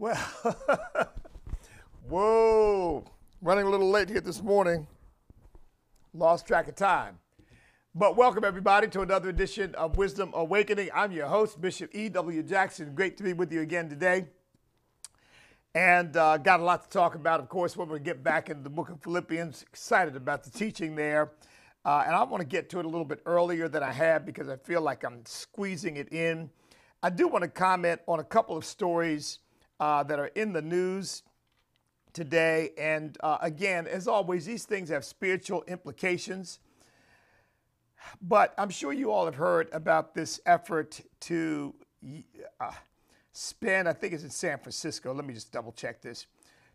Well, whoa, running a little late here this morning. Lost track of time. But welcome everybody to another edition of Wisdom Awakening. I'm your host, Bishop E.W. Jackson. Great to be with you again today. And uh, got a lot to talk about, of course, when we get back into the book of Philippians. Excited about the teaching there. Uh, and I want to get to it a little bit earlier than I have because I feel like I'm squeezing it in. I do want to comment on a couple of stories uh, that are in the news today. And uh, again, as always, these things have spiritual implications. But I'm sure you all have heard about this effort to uh, spend, I think it's in San Francisco. Let me just double check this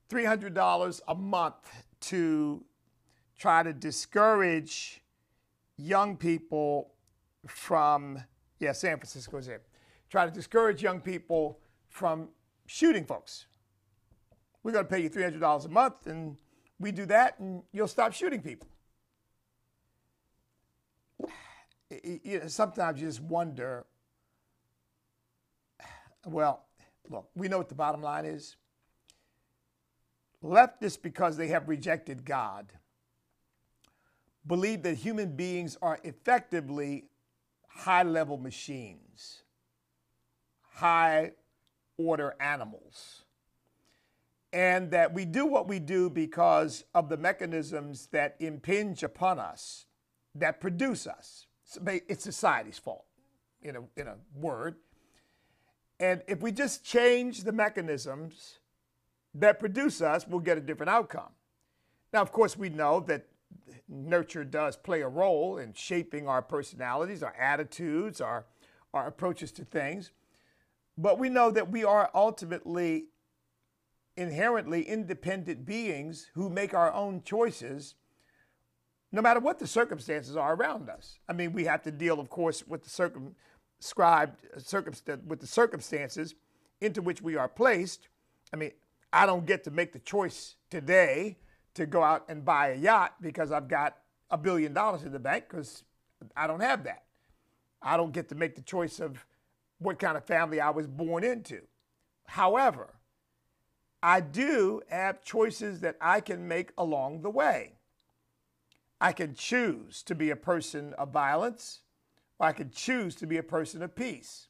$300 a month to try to discourage young people from, yeah, San Francisco is it. Try to discourage young people from shooting folks. We're going to pay you $300 a month, and we do that, and you'll stop shooting people. Know, sometimes you just wonder well, look, we know what the bottom line is. Leftists, because they have rejected God, believe that human beings are effectively high level machines, high order animals. And that we do what we do because of the mechanisms that impinge upon us, that produce us. It's society's fault, in a, in a word. And if we just change the mechanisms that produce us, we'll get a different outcome. Now, of course, we know that nurture does play a role in shaping our personalities, our attitudes, our, our approaches to things. But we know that we are ultimately inherently independent beings who make our own choices no matter what the circumstances are around us. I mean, we have to deal, of course, with the circumscribed uh, circumstance uh, with the circumstances into which we are placed. I mean, I don't get to make the choice today to go out and buy a yacht because I've got a billion dollars in the bank because I don't have that. I don't get to make the choice of what kind of family I was born into. However, I do have choices that I can make along the way. I can choose to be a person of violence, or I can choose to be a person of peace.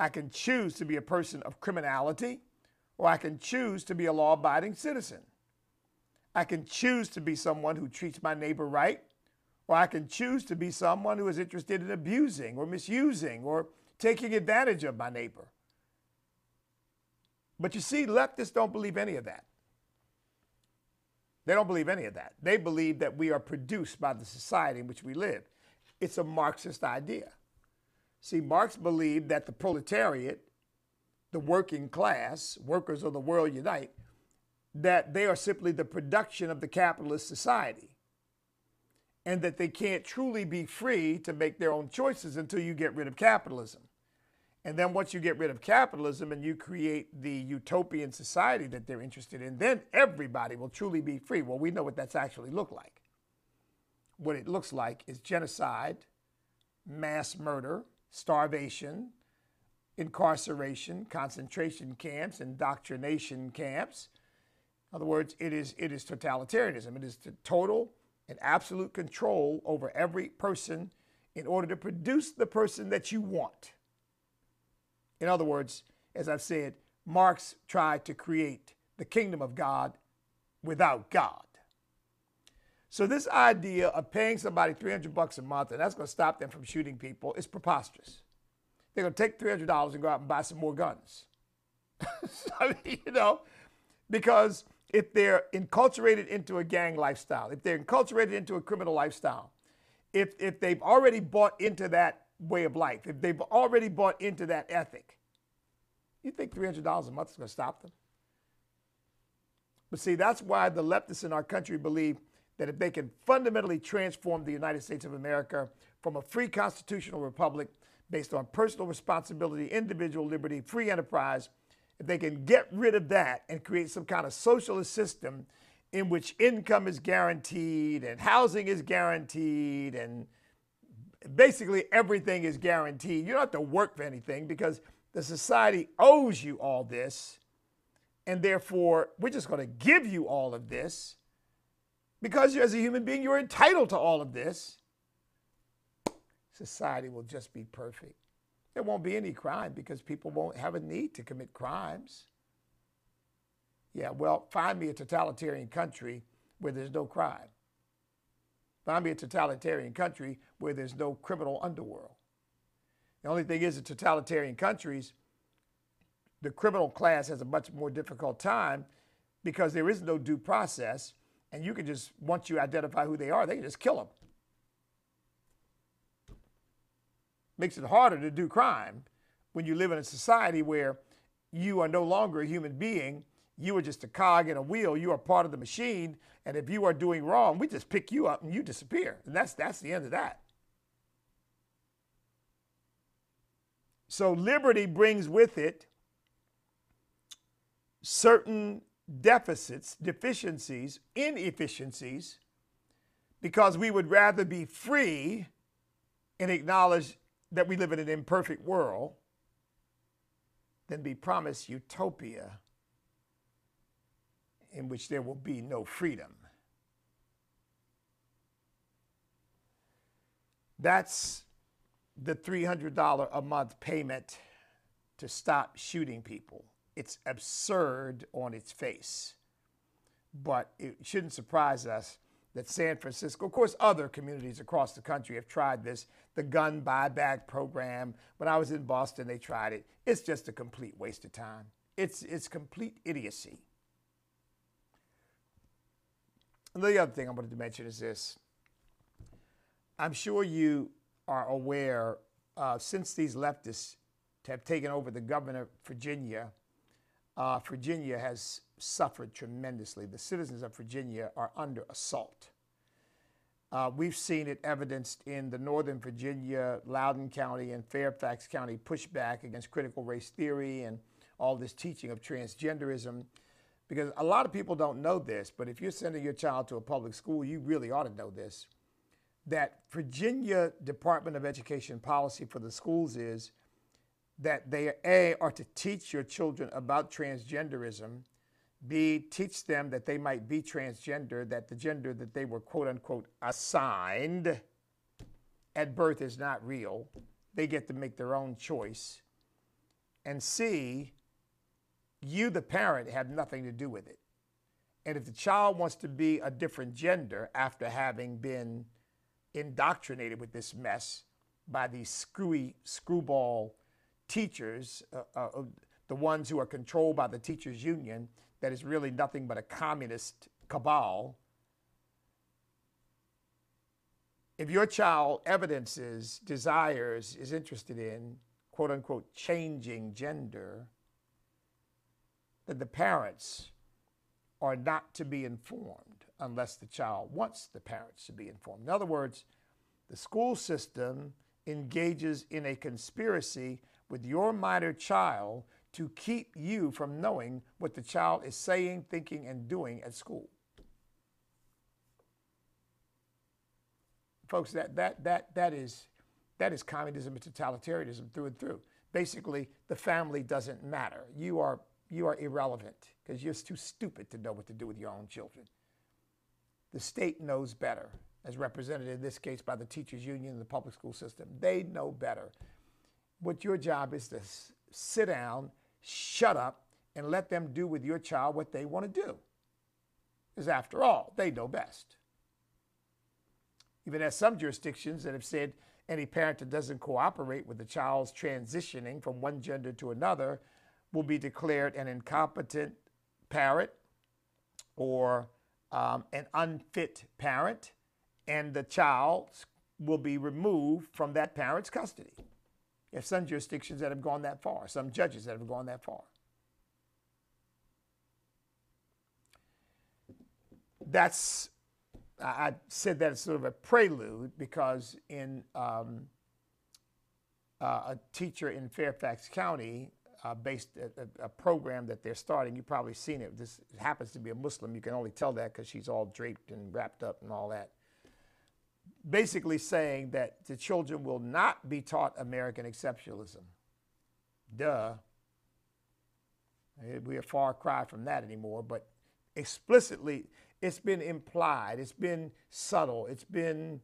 I can choose to be a person of criminality, or I can choose to be a law abiding citizen. I can choose to be someone who treats my neighbor right, or I can choose to be someone who is interested in abusing or misusing or taking advantage of my neighbor. But you see, leftists don't believe any of that. They don't believe any of that. They believe that we are produced by the society in which we live. It's a Marxist idea. See, Marx believed that the proletariat, the working class, workers of the world unite, that they are simply the production of the capitalist society and that they can't truly be free to make their own choices until you get rid of capitalism. And then once you get rid of capitalism and you create the utopian society that they're interested in, then everybody will truly be free. Well, we know what that's actually looked like. What it looks like is genocide, mass murder, starvation, incarceration, concentration camps, indoctrination camps. In other words, it is, it is totalitarianism. It is the total and absolute control over every person in order to produce the person that you want. In other words, as I've said, Marx tried to create the kingdom of God without God. So this idea of paying somebody 300 bucks a month and that's going to stop them from shooting people is preposterous. They're going to take $300 and go out and buy some more guns. You know, because if they're enculturated into a gang lifestyle, if they're enculturated into a criminal lifestyle, if, if they've already bought into that way of life, if they've already bought into that ethic, you think $300 a month is going to stop them? But see, that's why the leftists in our country believe that if they can fundamentally transform the United States of America from a free constitutional republic based on personal responsibility, individual liberty, free enterprise, if they can get rid of that and create some kind of socialist system in which income is guaranteed and housing is guaranteed and basically everything is guaranteed. You don't have to work for anything because the society owes you all this. and therefore we're just going to give you all of this because as a human being, you're entitled to all of this. Society will just be perfect. There won't be any crime because people won't have a need to commit crimes. Yeah, well, find me a totalitarian country where there's no crime. Find me a totalitarian country where there's no criminal underworld. The only thing is, in totalitarian countries, the criminal class has a much more difficult time because there is no due process, and you can just, once you identify who they are, they can just kill them. Makes it harder to do crime when you live in a society where you are no longer a human being. You are just a cog in a wheel. You are part of the machine. And if you are doing wrong, we just pick you up and you disappear. And that's, that's the end of that. So liberty brings with it certain deficits, deficiencies, inefficiencies, because we would rather be free and acknowledge that we live in an imperfect world than be promised utopia in which there will be no freedom. That's the $300 a month payment to stop shooting people. It's absurd on its face. But it shouldn't surprise us that San Francisco, of course, other communities across the country have tried this, the gun buyback program. When I was in Boston, they tried it. It's just a complete waste of time. It's, it's complete idiocy. And the other thing I wanted to mention is this. I'm sure you are aware, uh, since these leftists have taken over the governor of Virginia, uh, Virginia has suffered tremendously. The citizens of Virginia are under assault. Uh, we've seen it evidenced in the Northern Virginia, Loudoun County, and Fairfax County pushback against critical race theory and all this teaching of transgenderism. Because a lot of people don't know this, but if you're sending your child to a public school, you really ought to know this that Virginia Department of Education policy for the schools is that they a are to teach your children about transgenderism, b teach them that they might be transgender, that the gender that they were quote unquote assigned at birth is not real. They get to make their own choice. And c you the parent have nothing to do with it. And if the child wants to be a different gender after having been indoctrinated with this mess by these screwy screwball teachers, uh, uh, the ones who are controlled by the teachers union, that is really nothing but a communist cabal. If your child evidences, desires, is interested in, quote unquote, changing gender, then the parents are not to be informed unless the child wants the parents to be informed. In other words, the school system engages in a conspiracy with your minor child to keep you from knowing what the child is saying, thinking, and doing at school. Folks, that, that, that, that, is, that is communism and totalitarianism through and through. Basically, the family doesn't matter. You are, you are irrelevant because you're too stupid to know what to do with your own children. The state knows better, as represented in this case by the teachers union and the public school system. They know better. What your job is to sit down, shut up, and let them do with your child what they want to do. Because after all, they know best. Even as some jurisdictions that have said any parent that doesn't cooperate with the child's transitioning from one gender to another will be declared an incompetent parent or um, an unfit parent, and the child will be removed from that parent's custody. If some jurisdictions that have gone that far, some judges that have gone that far. That's, I said that as sort of a prelude because in um, uh, a teacher in Fairfax County uh, based a, a, program that they're starting. You've probably seen it. This happens to be a Muslim. You can only tell that because she's all draped and wrapped up and all that. Basically saying that the children will not be taught American exceptionalism. Duh. Eh, We're far cry from that anymore, but explicitly, it's been implied, it's been subtle, it's been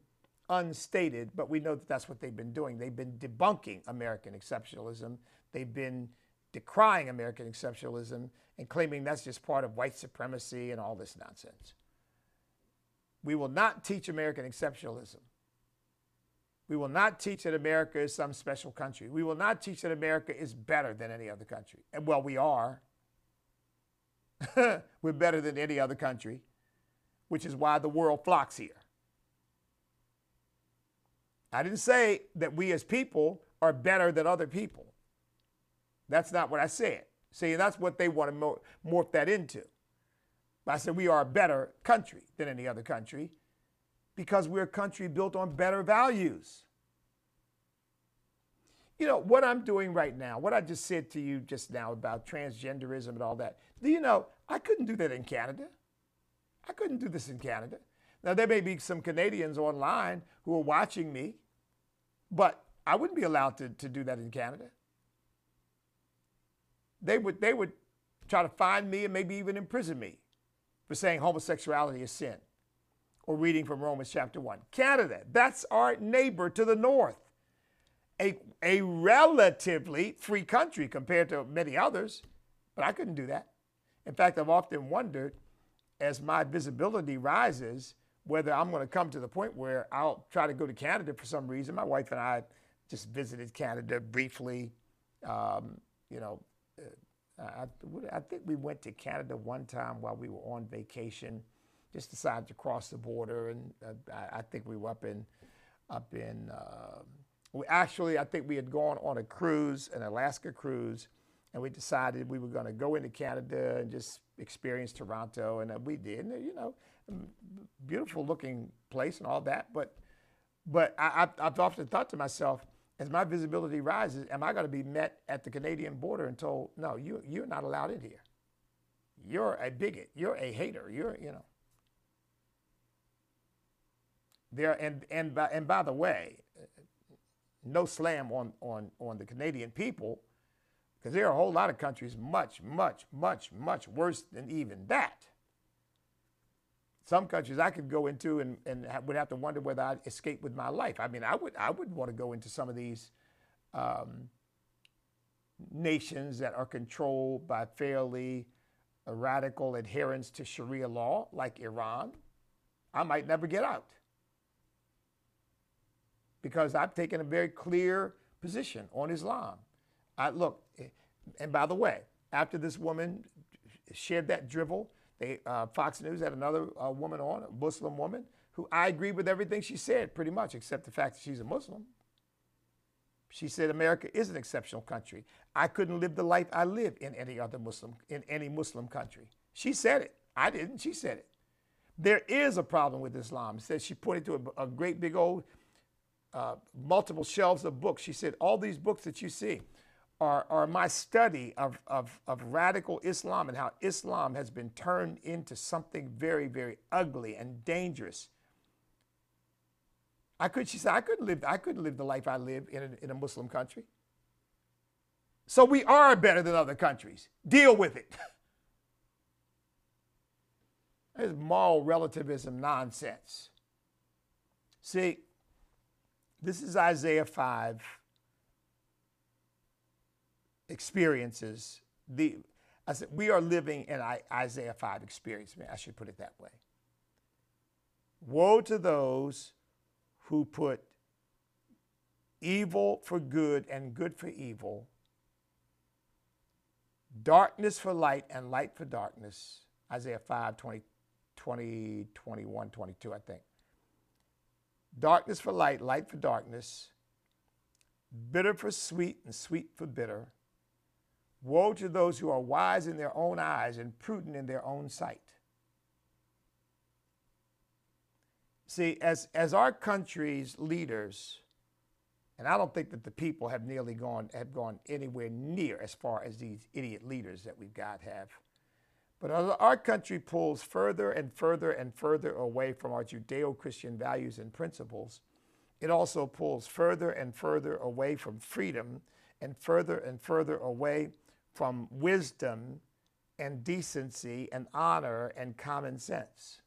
unstated, but we know that that's what they've been doing. They've been debunking American exceptionalism, they've been decrying American exceptionalism and claiming that's just part of white supremacy and all this nonsense. We will not teach American exceptionalism. We will not teach that America is some special country. We will not teach that America is better than any other country. And well, we are. We're better than any other country, which is why the world flocks here. I didn't say that we as people are better than other people. That's not what I said. See, that's what they want to morph that into. I said we are a better country than any other country because we're a country built on better values. You know, what I'm doing right now, what I just said to you just now about transgenderism and all that, do you know, I couldn't do that in Canada. I couldn't do this in Canada. Now, there may be some Canadians online who are watching me, but I wouldn't be allowed to, to do that in Canada. They would, they would try to find me and maybe even imprison me for saying homosexuality is sin or reading from Romans chapter 1. Canada, that's our neighbor to the north. A, a relatively free country compared to many others, but I couldn't do that. In fact, I've often wondered as my visibility rises whether I'm going to come to the point where I'll try to go to Canada for some reason. My wife and I just visited Canada briefly. Um, you know, I, I think we went to Canada one time while we were on vacation just decided to cross the border, and uh, I, I, think we were up in up in. Uh, we actually, I think we had gone on a cruise, an Alaska cruise, and we decided we were going to go into Canada and just experience Toronto, and uh, we did. And, you know, beautiful looking place and all that, but but I, I've often thought to myself, as my visibility rises, am I going to be met at the Canadian border and told, no, you, you're not allowed in here. You're a bigot. You're a hater. You're, you know. There and and by, and by the way, no slam on on on the Canadian people, because there are a whole lot of countries much much much much worse than even that. Some countries I could go into and, and would have to wonder whether I'd escape with my life. I mean, I would I would want to go into some of these um, nations that are controlled by fairly radical adherents to Sharia law, like Iran. I might never get out because I've taken a very clear position on Islam. I, look, and by the way, after this woman shared that drivel, they, uh, Fox News had another uh, woman on, a Muslim woman, who I agree with everything she said pretty much, except the fact that she's a Muslim. She said America is an exceptional country. I couldn't live the life I live in any other Muslim, in any Muslim country. She said it. I didn't. She said it. There is a problem with Islam. Says she pointed to a, a great big old uh, multiple shelves of books. She said, All these books that you see are, are my study of, of, of radical Islam and how Islam has been turned into something very, very ugly and dangerous. I could, she said, I couldn't live, I couldn't live the life I live in a, in a Muslim country. So we are better than other countries. Deal with it. It's moral relativism nonsense. See, this is Isaiah 5 experiences. The, I said, we are living in Isaiah 5 experience. I should put it that way. Woe to those who put evil for good and good for evil, darkness for light and light for darkness. Isaiah 5, 20, 20 21, 22, I think darkness for light, light for darkness, bitter for sweet, and sweet for bitter. Woe to those who are wise in their own eyes and prudent in their own sight. See, as, as our country's leaders, and I don't think that the people have nearly gone have gone anywhere near as far as these idiot leaders that we've got have. But as our country pulls further and further and further away from our Judeo Christian values and principles, it also pulls further and further away from freedom and further and further away from wisdom and decency and honor and common sense.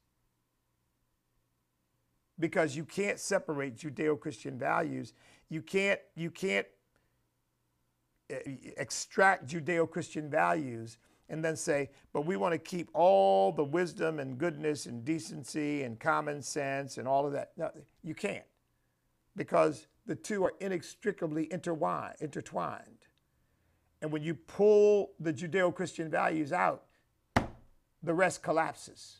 Because you can't separate Judeo-Christian values. You can't, you can't eh, extract Judeo-Christian values and then say, but we want to keep all the wisdom and goodness and decency and common sense and all of that. No, you can't because the two are inextricably intertwined. And when you pull the Judeo Christian values out, the rest collapses.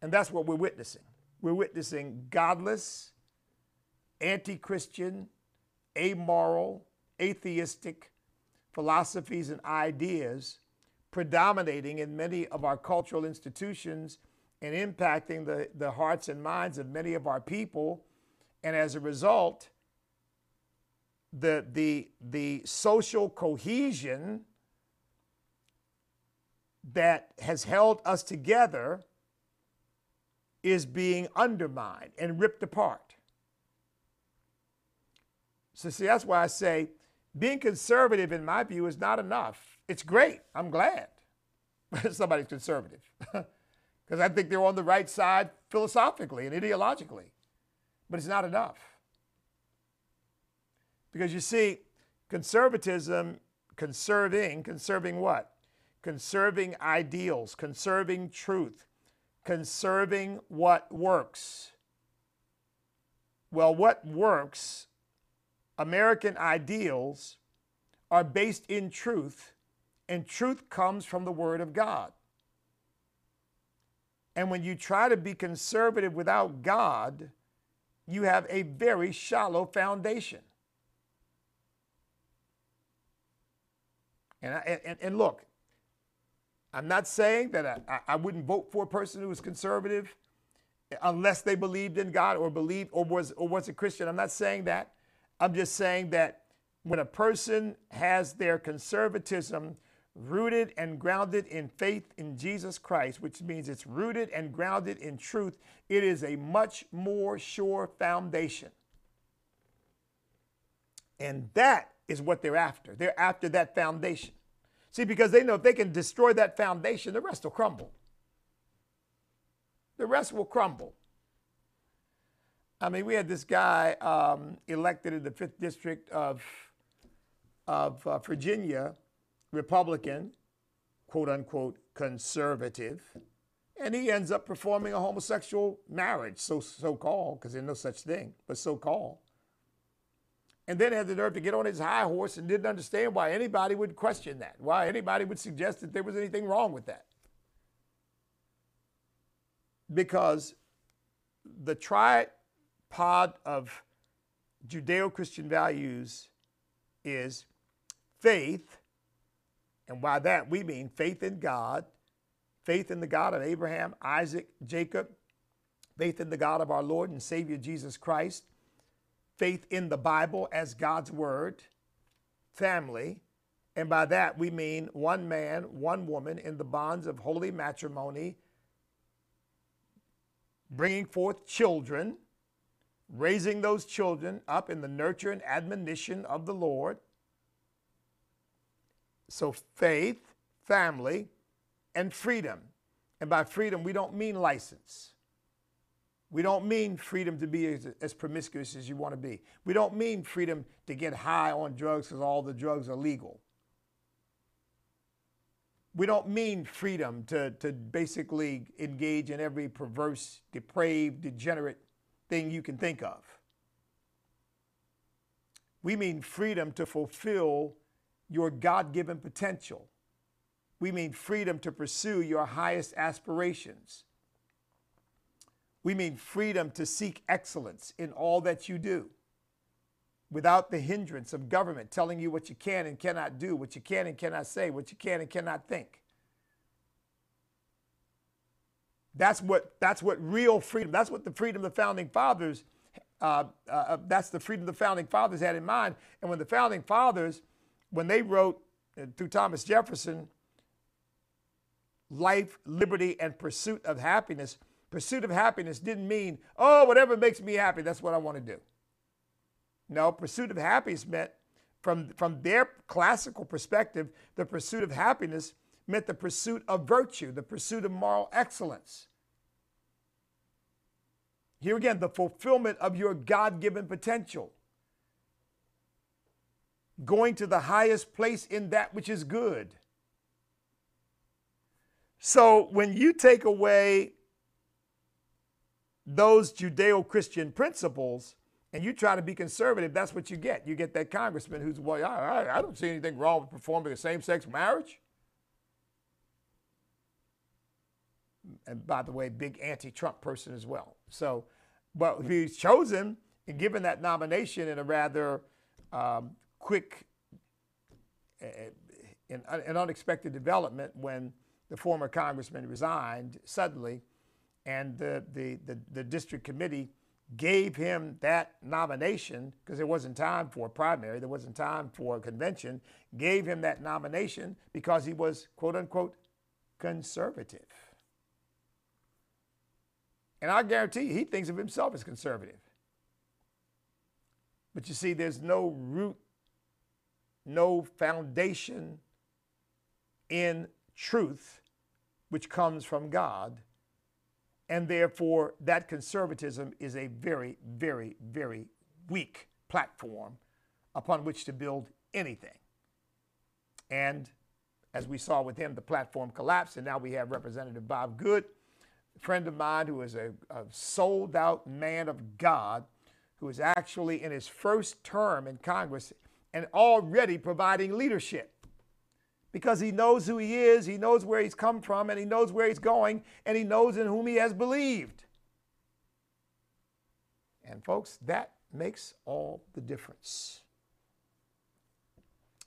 And that's what we're witnessing. We're witnessing godless, anti Christian, amoral, atheistic philosophies and ideas predominating in many of our cultural institutions and impacting the, the hearts and minds of many of our people. And as a result, the, the, the social cohesion that has held us together is being undermined and ripped apart. So, see, that's why I say being conservative, in my view, is not enough. It's great. I'm glad somebody's conservative because I think they're on the right side philosophically and ideologically, but it's not enough. Because you see, conservatism, conserving, conserving what? Conserving ideals, conserving truth, conserving what works. Well, what works, American ideals, are based in truth, and truth comes from the Word of God. And when you try to be conservative without God, you have a very shallow foundation. And, I, and, and look, I'm not saying that I, I wouldn't vote for a person who was conservative unless they believed in God or believed or was or was a Christian. I'm not saying that. I'm just saying that when a person has their conservatism rooted and grounded in faith in Jesus Christ, which means it's rooted and grounded in truth, it is a much more sure foundation. And that is what they're after. They're after that foundation. See, because they know if they can destroy that foundation, the rest will crumble. The rest will crumble. I mean, we had this guy um, elected in the fifth district of, of uh, Virginia, Republican, quote unquote, conservative, and he ends up performing a homosexual marriage, so so called, because there's no such thing, but so called and then had the nerve to get on his high horse and didn't understand why anybody would question that, why anybody would suggest that there was anything wrong with that. Because the tripod of Judeo Christian values is faith, and by that we mean faith in God, faith in the God of Abraham, Isaac, Jacob, faith in the God of our Lord and Savior Jesus Christ, faith in the Bible as God's word, family, and by that we mean one man, one woman in the bonds of holy matrimony, bringing forth children, raising those children up in the nurture and admonition of the Lord. So, faith, family, and freedom. And by freedom, we don't mean license. We don't mean freedom to be as, as promiscuous as you want to be. We don't mean freedom to get high on drugs because all the drugs are legal. We don't mean freedom to, to basically engage in every perverse, depraved, degenerate thing you can think of. We mean freedom to fulfill your God given potential. We mean freedom to pursue your highest aspirations. We mean freedom to seek excellence in all that you do without the hindrance of government telling you what you can and cannot do, what you can and cannot say, what you can and cannot think. That's what, that's what real freedom, that's what the freedom the founding fathers, uh, uh, uh, that's the freedom the founding fathers had in mind. And when the founding fathers, when they wrote uh, through Thomas Jefferson, life, liberty, and pursuit of happiness, Pursuit of happiness didn't mean, oh, whatever makes me happy, that's what I want to do. No, pursuit of happiness meant from, from their classical perspective, the pursuit of happiness meant the pursuit of virtue, the pursuit of moral excellence. Here again, the fulfillment of your God given potential. Going to the highest place in that which is good. So when you take away those Judeo Christian principles and you try to be conservative, that's what you get. You get that congressman who's, well, I, I don't see anything wrong with performing a same sex marriage. And by the way, big anti Trump person as well. So, but he's chosen and given that nomination in a rather um, quick and an unexpected development when the former congressman resigned suddenly and the, the, the, the district committee gave him that nomination because there wasn't time for a primary, there wasn't time for a convention, gave him that nomination because he was, quote unquote, conservative. And I guarantee you, he thinks of himself as conservative. But you see, there's no root, no foundation in truth which comes from God and therefore, that conservatism is a very, very, very weak platform upon which to build anything. And as we saw with him, the platform collapsed, and now we have Representative Bob Good, a friend of mine who is a, a sold out man of God, who is actually in his first term in Congress and already providing leadership because he knows who he is, he knows where he's come from, and he knows where he's going, and he knows in whom he has believed. And folks, that makes all the difference.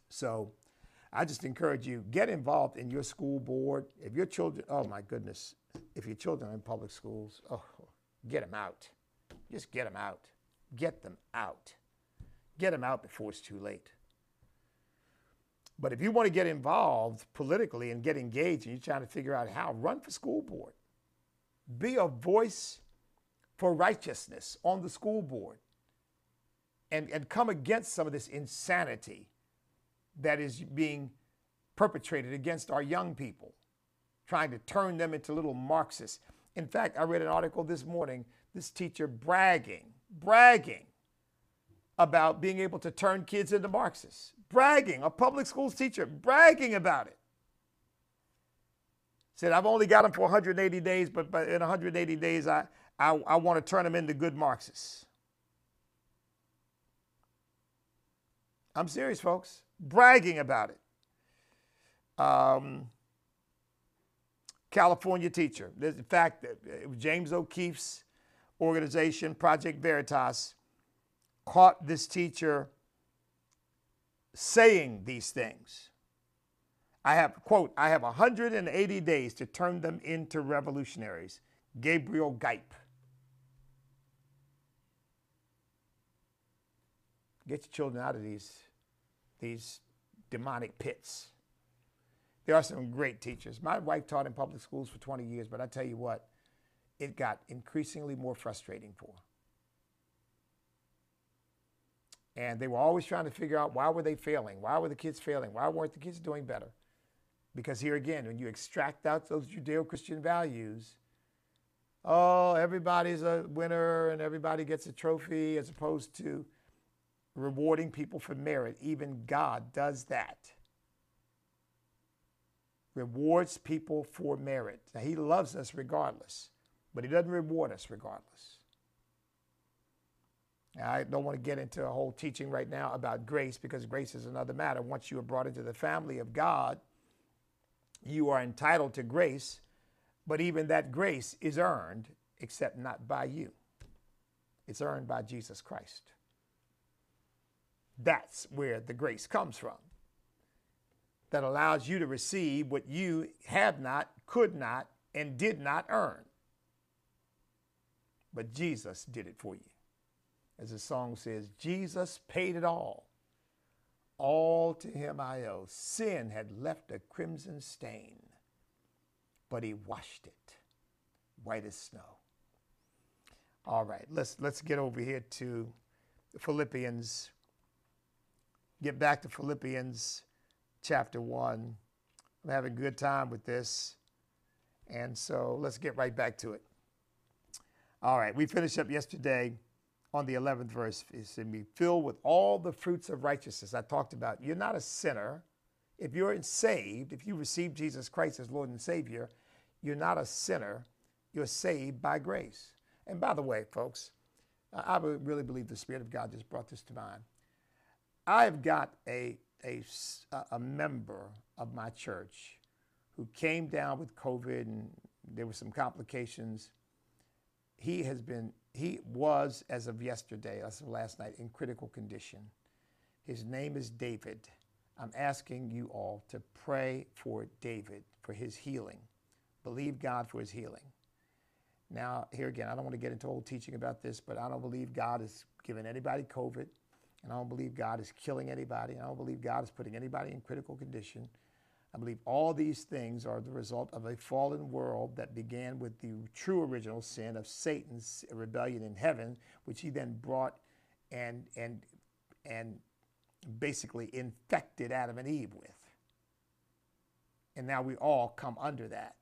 So I just encourage you get involved in your school board. If your children, oh my goodness, if your children are in public schools, oh, get them out. Just get them out. Get them out. Get them out before it's too late. But if you want to get involved politically and get engaged and you're trying to figure out how, run for school board. Be a voice for righteousness on the school board and, and come against some of this insanity that is being perpetrated against our young people, trying to turn them into little Marxists. In fact, I read an article this morning, this teacher bragging, bragging about being able to turn kids into Marxists bragging, a public schools teacher bragging about it. Said, I've only got them for 180 days, but, but in 180 days, I, I, I want to turn them into good Marxists. I'm serious, folks. Bragging about it. Um, California teacher. In fact, James O'Keefe's organization, Project Veritas, caught this teacher saying these things. I have, quote, I have 180 days to turn them into revolutionaries. Gabriel Gipe. Get your children out of these, these demonic pits. There are some great teachers. My wife taught in public schools for 20 years, but I tell you what, it got increasingly more frustrating for her. And they were always trying to figure out why were they failing? Why were the kids failing? Why weren't the kids doing better? Because here again, when you extract out those Judeo-Christian values, oh, everybody's a winner and everybody gets a trophy as opposed to rewarding people for merit. Even God does that. Rewards people for merit. Now, he loves us regardless, but he doesn't reward us regardless. I don't want to get into a whole teaching right now about grace because grace is another matter. Once you are brought into the family of God, you are entitled to grace, but even that grace is earned, except not by you. It's earned by Jesus Christ. That's where the grace comes from. That allows you to receive what you have not, could not, and did not earn. But Jesus did it for you as the song says, Jesus paid it all. All to him I owe. Sin had left a crimson stain, but he washed it white as snow. All right, let's, let's get over here to Philippians get back to Philippians chapter 1. I'm having a good time with this. And so let's get right back to it. All right, we finished up yesterday on the 11th verse. It said, Be filled with all the fruits of righteousness. I talked about you're not a sinner. If you're saved, if you receive Jesus Christ as Lord and Savior, you're not a sinner. You're saved by grace. And by the way, folks, I really believe the Spirit of God just brought this to mind. I've got a, a, a member of my church who came down with COVID and there were some complications. He has been, he was, as of yesterday, as of last night, in critical condition. His name is David. I'm asking you all to pray for David, for his healing. Believe God for his healing. Now, here again, I don't want to get into old teaching about this, but I don't believe God is giving anybody COVID. And I don't believe God is killing anybody. I don't believe God is putting anybody in critical condition. I believe all these things are the result of a fallen world that began with the true original sin of Satan's rebellion in heaven, which he then brought and and and basically infected Adam and Eve with. And now we all come under that.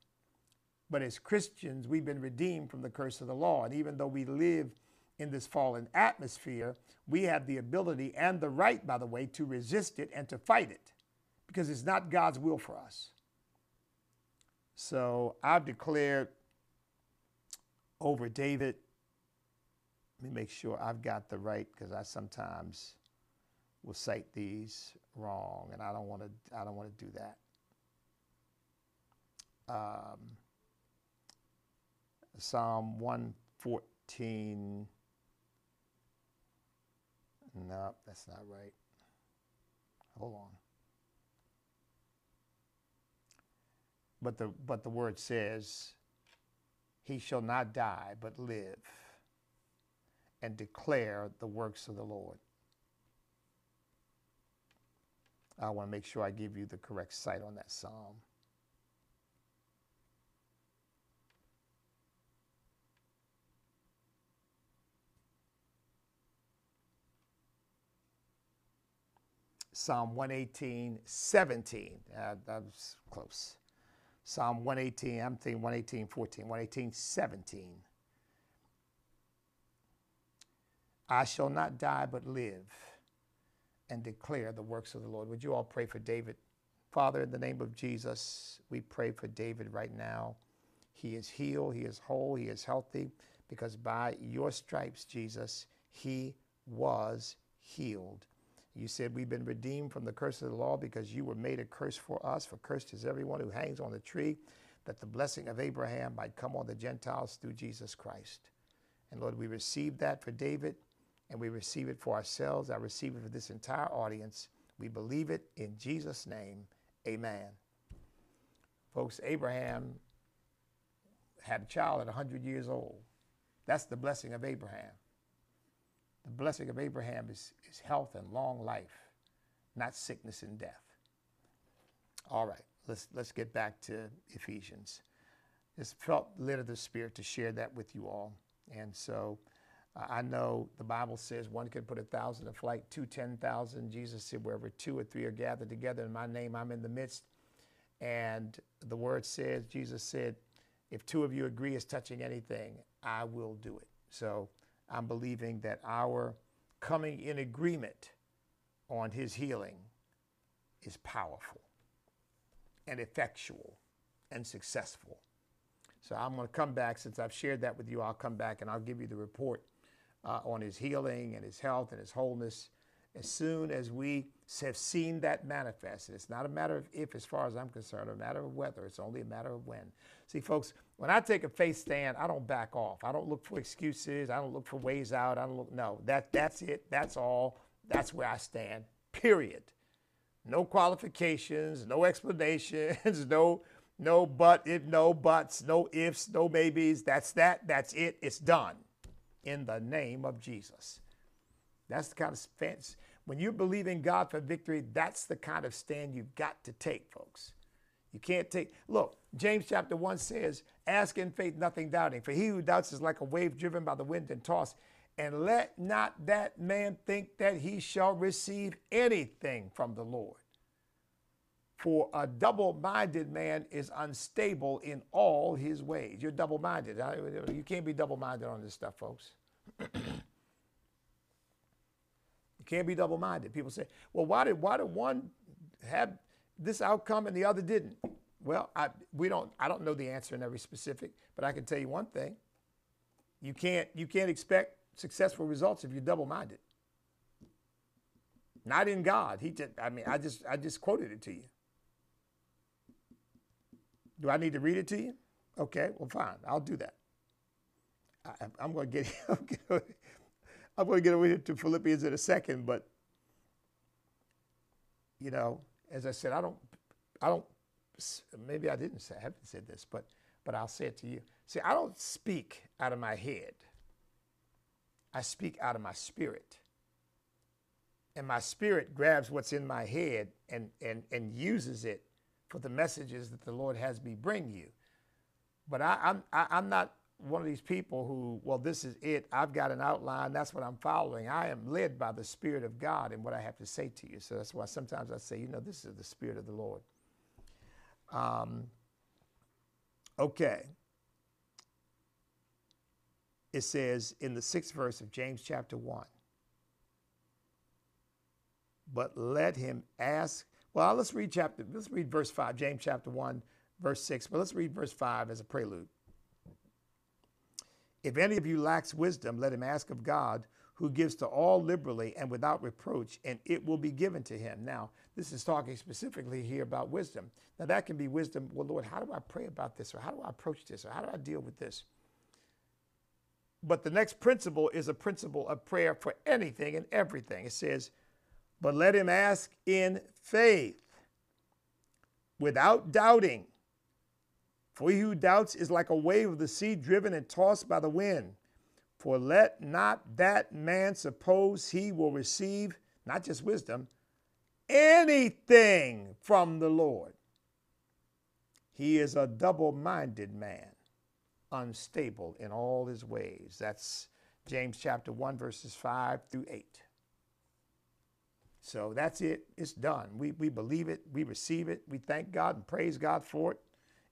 But as Christians, we've been redeemed from the curse of the law. And even though we live in this fallen atmosphere, we have the ability and the right, by the way, to resist it and to fight it because it's not God's will for us. So I've declared over David. Let me make sure I've got the right because I sometimes will cite these wrong, and I don't want to. I don't want to do that. Um, Psalm 114. No, that's not right. Hold on. But the, but the word says, He shall not die, but live and declare the works of the Lord. I want to make sure I give you the correct cite on that psalm. Psalm 118, 17. Uh, that was close. Psalm 118, I'm thinking 118, 14, 118, 17. I shall not die but live and declare the works of the Lord. Would you all pray for David? Father, in the name of Jesus, we pray for David right now. He is healed, he is whole, he is healthy, because by your stripes, Jesus, he was healed. You said we've been redeemed from the curse of the law because you were made a curse for us. For cursed is everyone who hangs on the tree, that the blessing of Abraham might come on the Gentiles through Jesus Christ. And Lord, we receive that for David and we receive it for ourselves. I receive it for this entire audience. We believe it in Jesus' name. Amen. Folks, Abraham had a child at 100 years old. That's the blessing of Abraham. The blessing of Abraham is, is health and long life, not sickness and death. All right, let's, let's get back to Ephesians. It's felt led of the Spirit to share that with you all. And so uh, I know the Bible says one can put a thousand to flight, two, ten thousand. Jesus said, wherever two or three are gathered together in my name, I'm in the midst. And the word says, Jesus said, if two of you agree as touching anything, I will do it. So I'm believing that our coming in agreement on his healing is powerful and effectual and successful. So I'm going to come back since I've shared that with you. I'll come back and I'll give you the report uh, on his healing and his health and his wholeness as soon as we have seen that manifest. It's not a matter of if, as far as I'm concerned, a matter of whether. It's only a matter of when. See, folks, when I take a faith stand, I don't back off. I don't look for excuses. I don't look for ways out. I don't look. No, that that's it. That's all. That's where I stand. Period. No qualifications. No explanations. No no but if no buts. No ifs. No maybes. That's that. That's it. It's done. In the name of Jesus. That's the kind of fence. When you believe in God for victory, that's the kind of stand you've got to take, folks. You can't take, look, James chapter 1 says, ask in faith, nothing doubting. For he who doubts is like a wave driven by the wind and tossed. And let not that man think that he shall receive anything from the Lord. For a double minded man is unstable in all his ways. You're double minded. You can't be double minded on this stuff, folks. you can't be double minded. People say, well, why did, why did one have this outcome and the other didn't? Well, I, we don't, I don't know the answer in every specific, but I can tell you one thing. You can't, you can't expect successful results if you're double-minded. Not in God. He just, I mean, I just, I just quoted it to you. Do I need to read it to you? Okay, well, fine. I'll do that. I, am going to get, I'm going to get over to Philippians in a second, but you know, as I said, I don't, I don't. Maybe I didn't say, I haven't said this, but, but I'll say it to you. See, I don't speak out of my head. I speak out of my spirit. And my spirit grabs what's in my head and, and, and uses it for the messages that the Lord has me bring you. But I, I'm, I, I'm not one of these people who, well, this is it. I've got an outline. That's what I'm following. I am led by the Spirit of God in what I have to say to you. So that's why sometimes I say, you know, this is the Spirit of the Lord. Um, okay it says in the sixth verse of James chapter 1. But let him ask. Well, let's read chapter, let's read verse 5, James chapter 1, verse 6. But let's read verse 5 as a prelude. If any of you lacks wisdom, let him ask of God, who gives to all liberally and without reproach, and it will be given to him. Now, this is talking specifically here about wisdom. Now, that can be wisdom. Well, Lord, how do I pray about this? Or how do I approach this? Or how do I deal with this? But the next principle is a principle of prayer for anything and everything. It says, But let him ask in faith, without doubting. For he who doubts is like a wave of the sea driven and tossed by the wind. For let not that man suppose he will receive, not just wisdom, anything from the Lord. He is a double minded man unstable in all his ways. That's James chapter 1, verses 5 through 8. So that's it. It's done. We, we believe it. We receive it. We thank God and praise God for it.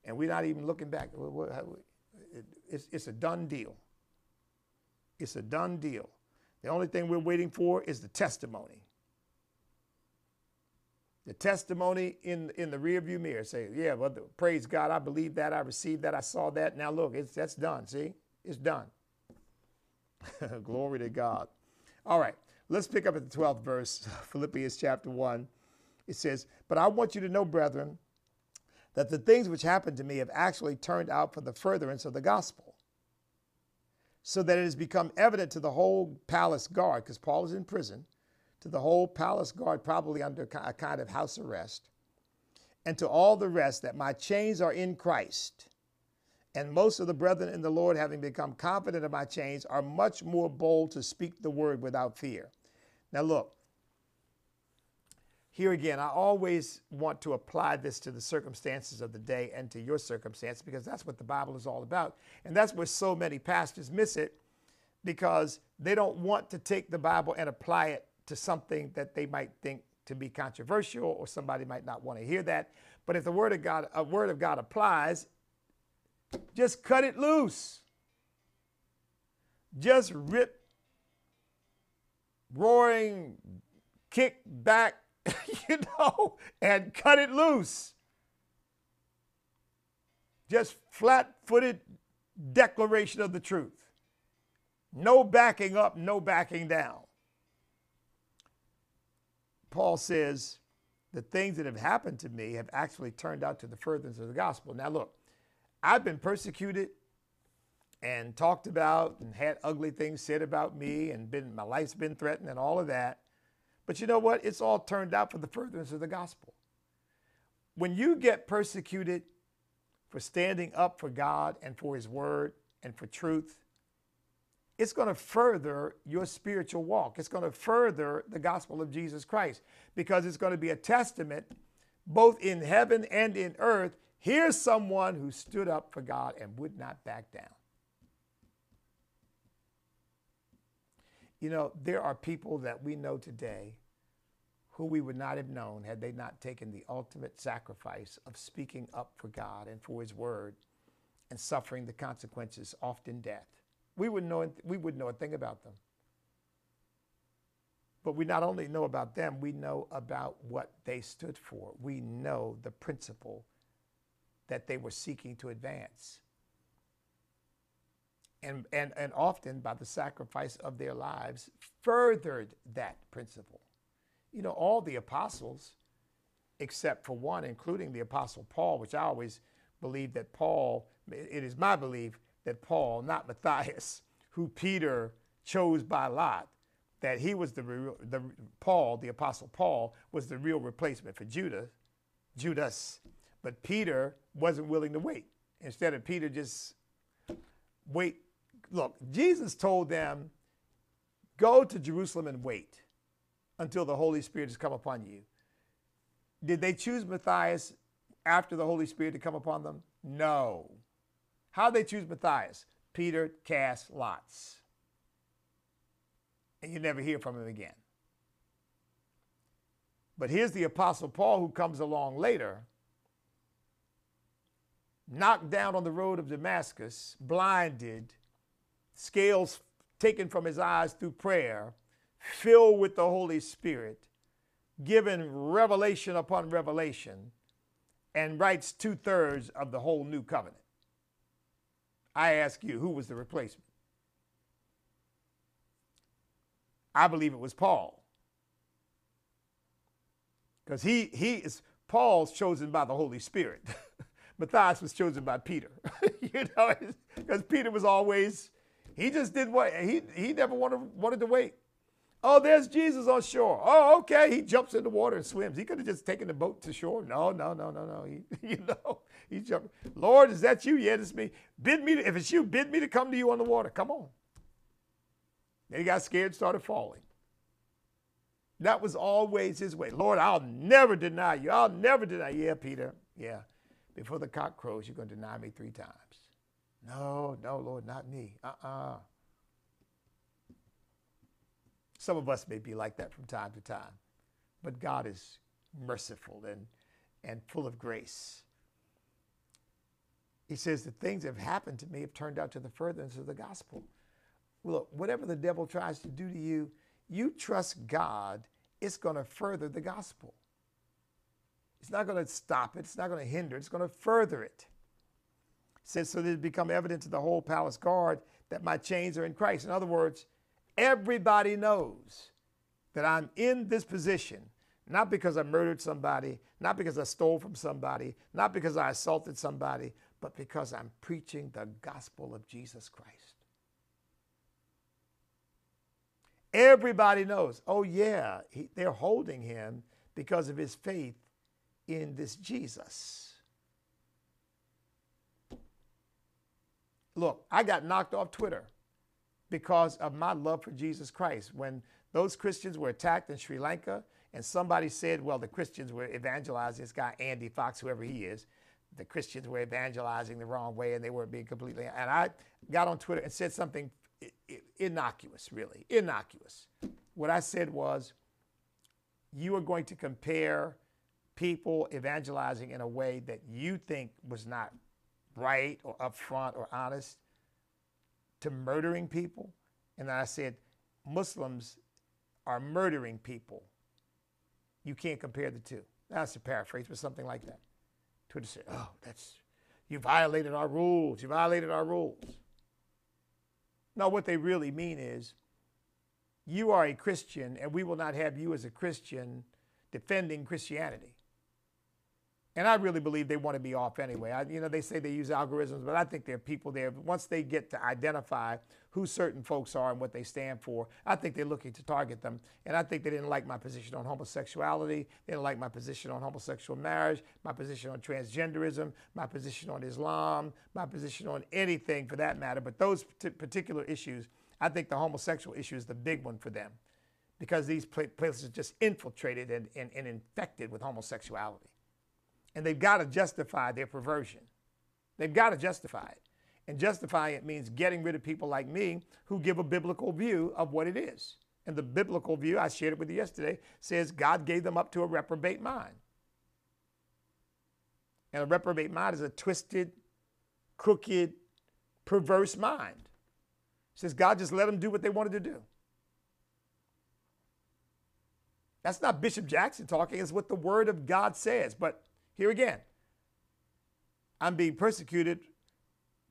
And we're not even looking back. It's, it's a done deal. It's a done deal. The only thing we're waiting for is the testimony the testimony in in the rearview mirror. Say, yeah, well, praise God, I believe that, I received that, I saw that. Now look, it's that's done. See, it's done. Glory to God. All right, let's pick up at the 12th verse, Philippians chapter 1. It says, But I want you to know, brethren, that the things which happened to me have actually turned out for the furtherance of the gospel, so that it has become evident to the whole palace guard, because Paul is in prison, to the whole palace guard, probably under a kind of house arrest, and to all the rest that my chains are in Christ. And most of the brethren in the Lord, having become confident of my chains, are much more bold to speak the word without fear. Now, look, here again, I always want to apply this to the circumstances of the day and to your circumstance because that's what the Bible is all about. And that's where so many pastors miss it because they don't want to take the Bible and apply it to something that they might think to be controversial or somebody might not want to hear that. But if the word of God, a word of God applies, just cut it loose. Just rip, roaring, kick back, you know, and cut it loose. Just flat footed declaration of the truth. No backing up, no backing down. Paul says, the things that have happened to me have actually turned out to the furtherance of the gospel. Now, look, I've been persecuted and talked about and had ugly things said about me and been my life's been threatened and all of that. But you know what? It's all turned out for the furtherance of the gospel. When you get persecuted for standing up for God and for his word and for truth, it's going to further your spiritual walk. It's going to further the gospel of Jesus Christ because it's going to be a testament both in heaven and in earth. Here's someone who stood up for God and would not back down. You know, there are people that we know today who we would not have known had they not taken the ultimate sacrifice of speaking up for God and for His Word and suffering the consequences, often death. We would know we would know a thing about them. But we not only know about them, we know about what they stood for. We know the principle that they were seeking to advance. And, and, and often, by the sacrifice of their lives, furthered that principle. You know, all the apostles, except for one, including the apostle Paul, which I always believe that Paul, it is my belief that Paul, not Matthias, who Peter chose by lot, that he was the, the Paul, the apostle Paul, was the real replacement for Judah, Judas. But Peter wasn't willing to wait. Instead of Peter just wait. Look, Jesus told them, go to Jerusalem and wait until the Holy Spirit has come upon you. Did they choose Matthias after the Holy Spirit to come upon them? No. How did they choose Matthias? Peter cast lots and you never hear from him again. But here's the Apostle Paul who comes along later, knocked down on the road of Damascus, blinded, scales taken from his eyes through prayer, filled with the Holy Spirit, given revelation upon revelation, and writes two thirds of the whole new covenant. I ask you, who was the replacement? I believe it was Paul. Because he, he is, Paul's chosen by the Holy Spirit. Matthias was chosen by Peter. you know, because Peter was always, he just did what, he, he never wanted, wanted to wait. Oh, there's Jesus on shore. Oh, okay. He jumps in the water and swims. He could have just taken the boat to shore. No, no, no, no, no. He, you know, he jumped. Lord, is that you? Yeah, it's me. Bid me to, if it's you, bid me to come to you on the water. Come on. Then he got scared, and started falling. That was always his way. Lord, I'll never deny you. I'll never deny you. Yeah, Peter. Yeah. Before the cock crows, you're going to deny me three times. No, no, Lord, not me. Uh uh-uh. uh Some of us may be like that from time to time, but God is merciful and, and full of grace. He says, The things that have happened to me have turned out to the furtherance of the gospel look, whatever the devil tries to do to you, you trust God, it's going to further the gospel. It's not going to stop it, it's not going to hinder it, it's going to further it. Says, so it become evident to the whole palace guard that my chains are in Christ. In other words, everybody knows that I'm in this position, not because I murdered somebody, not because I stole from somebody, not because I assaulted somebody, but because I'm preaching the gospel of Jesus Christ. Everybody knows, oh, yeah, he, they're holding him because of his faith in this Jesus. Look, I got knocked off Twitter because of my love for Jesus Christ. When those Christians were attacked in Sri Lanka, and somebody said, well, the Christians were evangelizing this guy, Andy Fox, whoever he is. The Christians were evangelizing the wrong way and they weren't being completely. And I got on Twitter and said something innocuous, really, innocuous. What I said was, you are going to compare people evangelizing in a way that you think was not right or upfront or honest to murdering people. And I said, Muslims are murdering people. You can't compare the two. That's a paraphrase, but something like that. Twitter said, oh, that's, you violated our rules. You violated our rules. No, what they really mean is you are a Christian, and we will not have you as a Christian defending Christianity. And I really believe they want to be off anyway. I, you know, they say they use algorithms, but I think there are people there. Once they get to identify who certain folks are and what they stand for, I think they're looking to target them. And I think they didn't like my position on homosexuality. They didn't like my position on homosexual marriage, my position on transgenderism, my position on Islam, my position on anything for that matter. But those particular issues, I think the homosexual issue is the big one for them because these places are just infiltrated and, and, and infected with homosexuality and they've got to justify their perversion. They've got to justify it. And justifying it means getting rid of people like me who give a biblical view of what it is. And the biblical view, I shared it with you yesterday, says God gave them up to a reprobate mind. And a reprobate mind is a twisted, crooked, perverse mind. It says God just let them do what they wanted to do. That's not Bishop Jackson talking, it's what the Word of God says. But here again, I'm being persecuted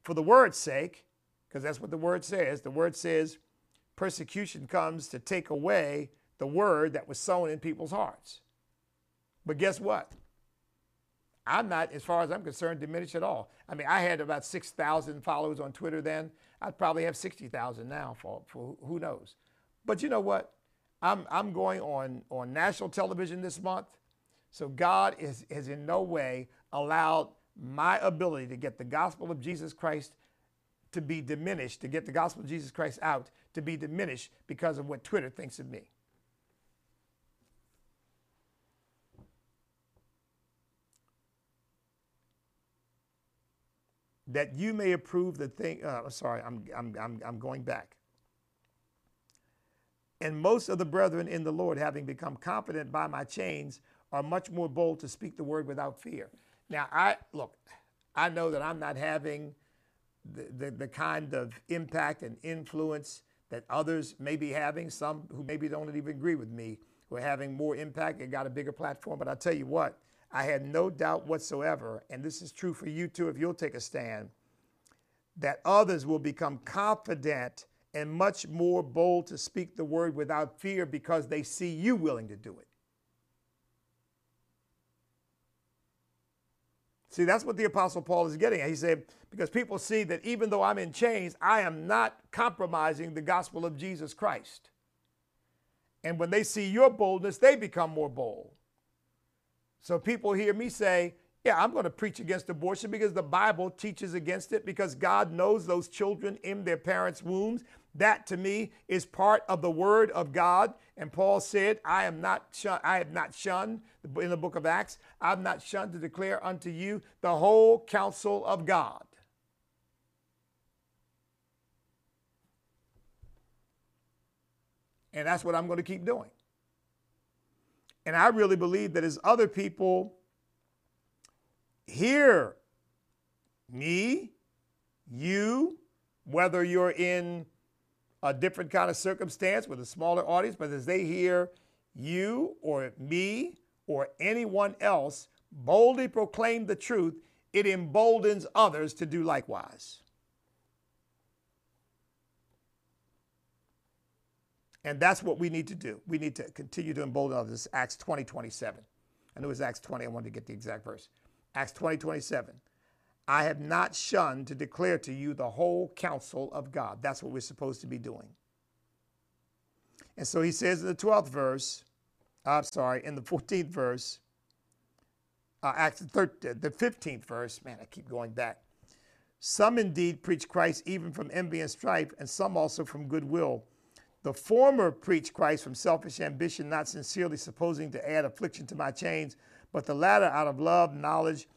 for the Word's sake, because that's what the Word says. The Word says persecution comes to take away the Word that was sown in people's hearts. But guess what? I'm not, as far as I'm concerned, diminished at all. I mean, I had about 6,000 followers on Twitter then. I'd probably have 60,000 now for, for who knows. But you know what? I'm, I'm going on, on national television this month. So God is, has in no way allowed my ability to get the gospel of Jesus Christ to be diminished, to get the gospel of Jesus Christ out, to be diminished because of what Twitter thinks of me. That you may approve the thing. Uh, sorry, I'm, I'm, I'm, I'm going back. And most of the brethren in the Lord, having become confident by my chains, are much more bold to speak the word without fear. Now, I look, I know that I'm not having the, the, the, kind of impact and influence that others may be having, some who maybe don't even agree with me, who are having more impact and got a bigger platform. But I tell you what, I had no doubt whatsoever, and this is true for you too if you'll take a stand, that others will become confident and much more bold to speak the word without fear because they see you willing to do it. See, that's what the Apostle Paul is getting at. He said, because people see that even though I'm in chains, I am not compromising the gospel of Jesus Christ. And when they see your boldness, they become more bold. So people hear me say, yeah, I'm going to preach against abortion because the Bible teaches against it because God knows those children in their parents' wombs that to me is part of the word of God. And Paul said, I am not shun- I have not shunned in the book of Acts, I've not shunned to declare unto you the whole counsel of God. And that's what I'm going to keep doing. And I really believe that as other people hear me, you, whether you're in a different kind of circumstance with a smaller audience, but as they hear you or me or anyone else boldly proclaim the truth, it emboldens others to do likewise. And that's what we need to do. We need to continue to embolden others. Acts 20, 27. I know it was Acts 20. I wanted to get the exact verse. Acts 20, 27. I have not shunned to declare to you the whole counsel of God. That's what we're supposed to be doing. And so he says in the 12th verse, I'm sorry, in the 14th verse, uh, Acts the, 13th, the 15th verse, man, I keep going back. Some indeed preach Christ even from envy and strife, and some also from goodwill. The former preach Christ from selfish ambition, not sincerely supposing to add affliction to my chains, but the latter out of love, knowledge,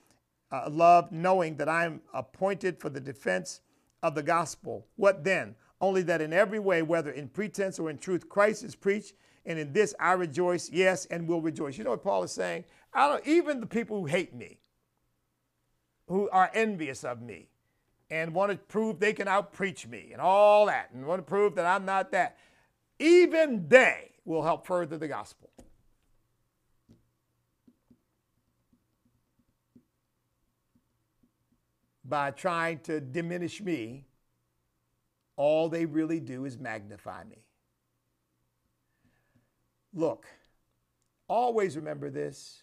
uh, love, knowing that I am appointed for the defense of the gospel. What then? Only that in every way, whether in pretense or in truth, Christ is preached, and in this I rejoice, yes, and will rejoice. You know what Paul is saying? I don't, even the people who hate me, who are envious of me, and want to prove they can outpreach me and all that, and want to prove that I'm not that, even they will help further the gospel. By trying to diminish me, all they really do is magnify me. Look, always remember this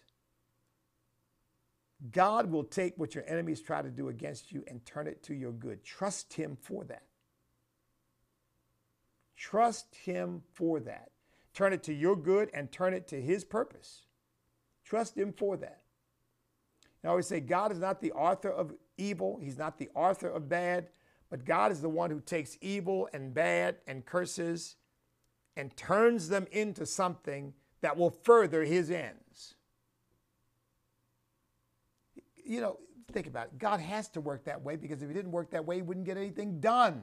God will take what your enemies try to do against you and turn it to your good. Trust Him for that. Trust Him for that. Turn it to your good and turn it to His purpose. Trust Him for that. I always say God is not the author of evil, He's not the author of bad, but God is the one who takes evil and bad and curses and turns them into something that will further His ends. You know, Think about it. God has to work that way because if he didn't work that way, he wouldn't get anything done.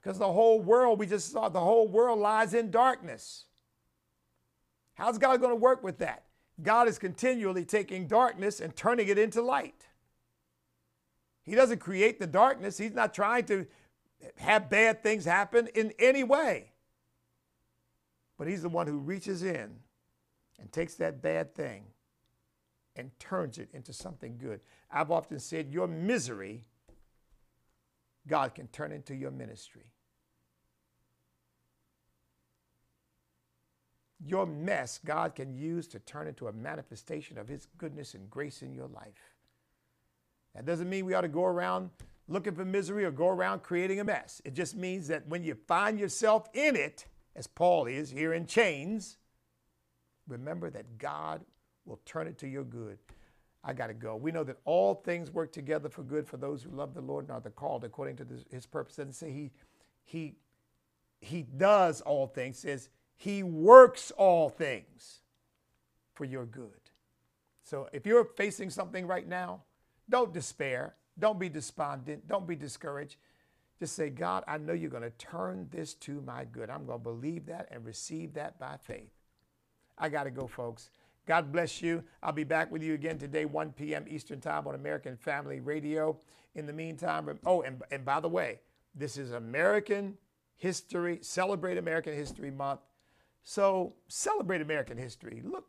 Because the whole world, we just saw, the whole world lies in darkness. How's God going to work with that? God is continually taking darkness and turning it into light. He doesn't create the darkness, He's not trying to have bad things happen in any way. But He's the one who reaches in and takes that bad thing and turns it into something good. I've often said, Your misery, God can turn into your ministry. Your mess, God can use to turn into a manifestation of His goodness and grace in your life. That doesn't mean we ought to go around looking for misery or go around creating a mess. It just means that when you find yourself in it, as Paul is here in chains, remember that God will turn it to your good. I got to go. We know that all things work together for good for those who love the Lord and are the called according to this, his purpose. Doesn't say he, he, he does all things. Says he works all things for your good. So if you're facing something right now, don't despair. Don't be despondent. Don't be discouraged. Just say, God, I know you're going to turn this to my good. I'm going to believe that and receive that by faith. I got to go, folks. God bless you. I'll be back with you again today, 1 p.m. Eastern Time on American Family Radio. In the meantime, oh, and, and by the way, this is American History, Celebrate American History Month. So celebrate American history. Look,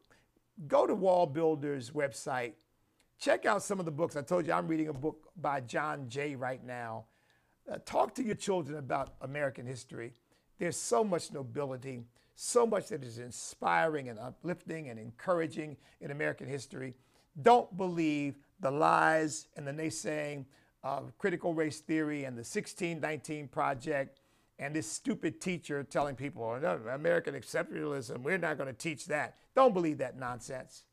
go to WallBuilders' website. Check out some of the books. I told you I'm reading a book by John Jay right now. Uh, talk to your children about American history. There's so much nobility, so much that is inspiring and uplifting and encouraging in American history. Don't believe the lies and the naysaying of critical race theory and the 1619 Project and this stupid teacher telling people, oh, American exceptionalism, we're not going to teach that. Don't believe that nonsense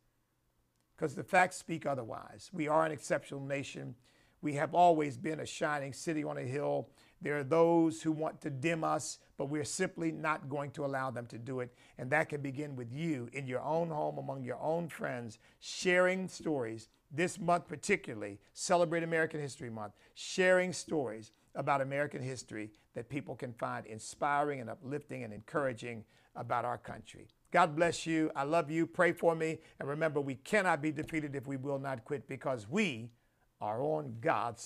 because the facts speak otherwise. We are an exceptional nation. We have always been a shining city on a hill. There are those who want to dim us, but we're simply not going to allow them to do it. And that can begin with you in your own home, among your own friends, sharing stories. This month, particularly, celebrate American History Month, sharing stories about American history that people can find inspiring and uplifting and encouraging about our country. God bless you. I love you. Pray for me. And remember, we cannot be defeated if we will not quit because we are on God's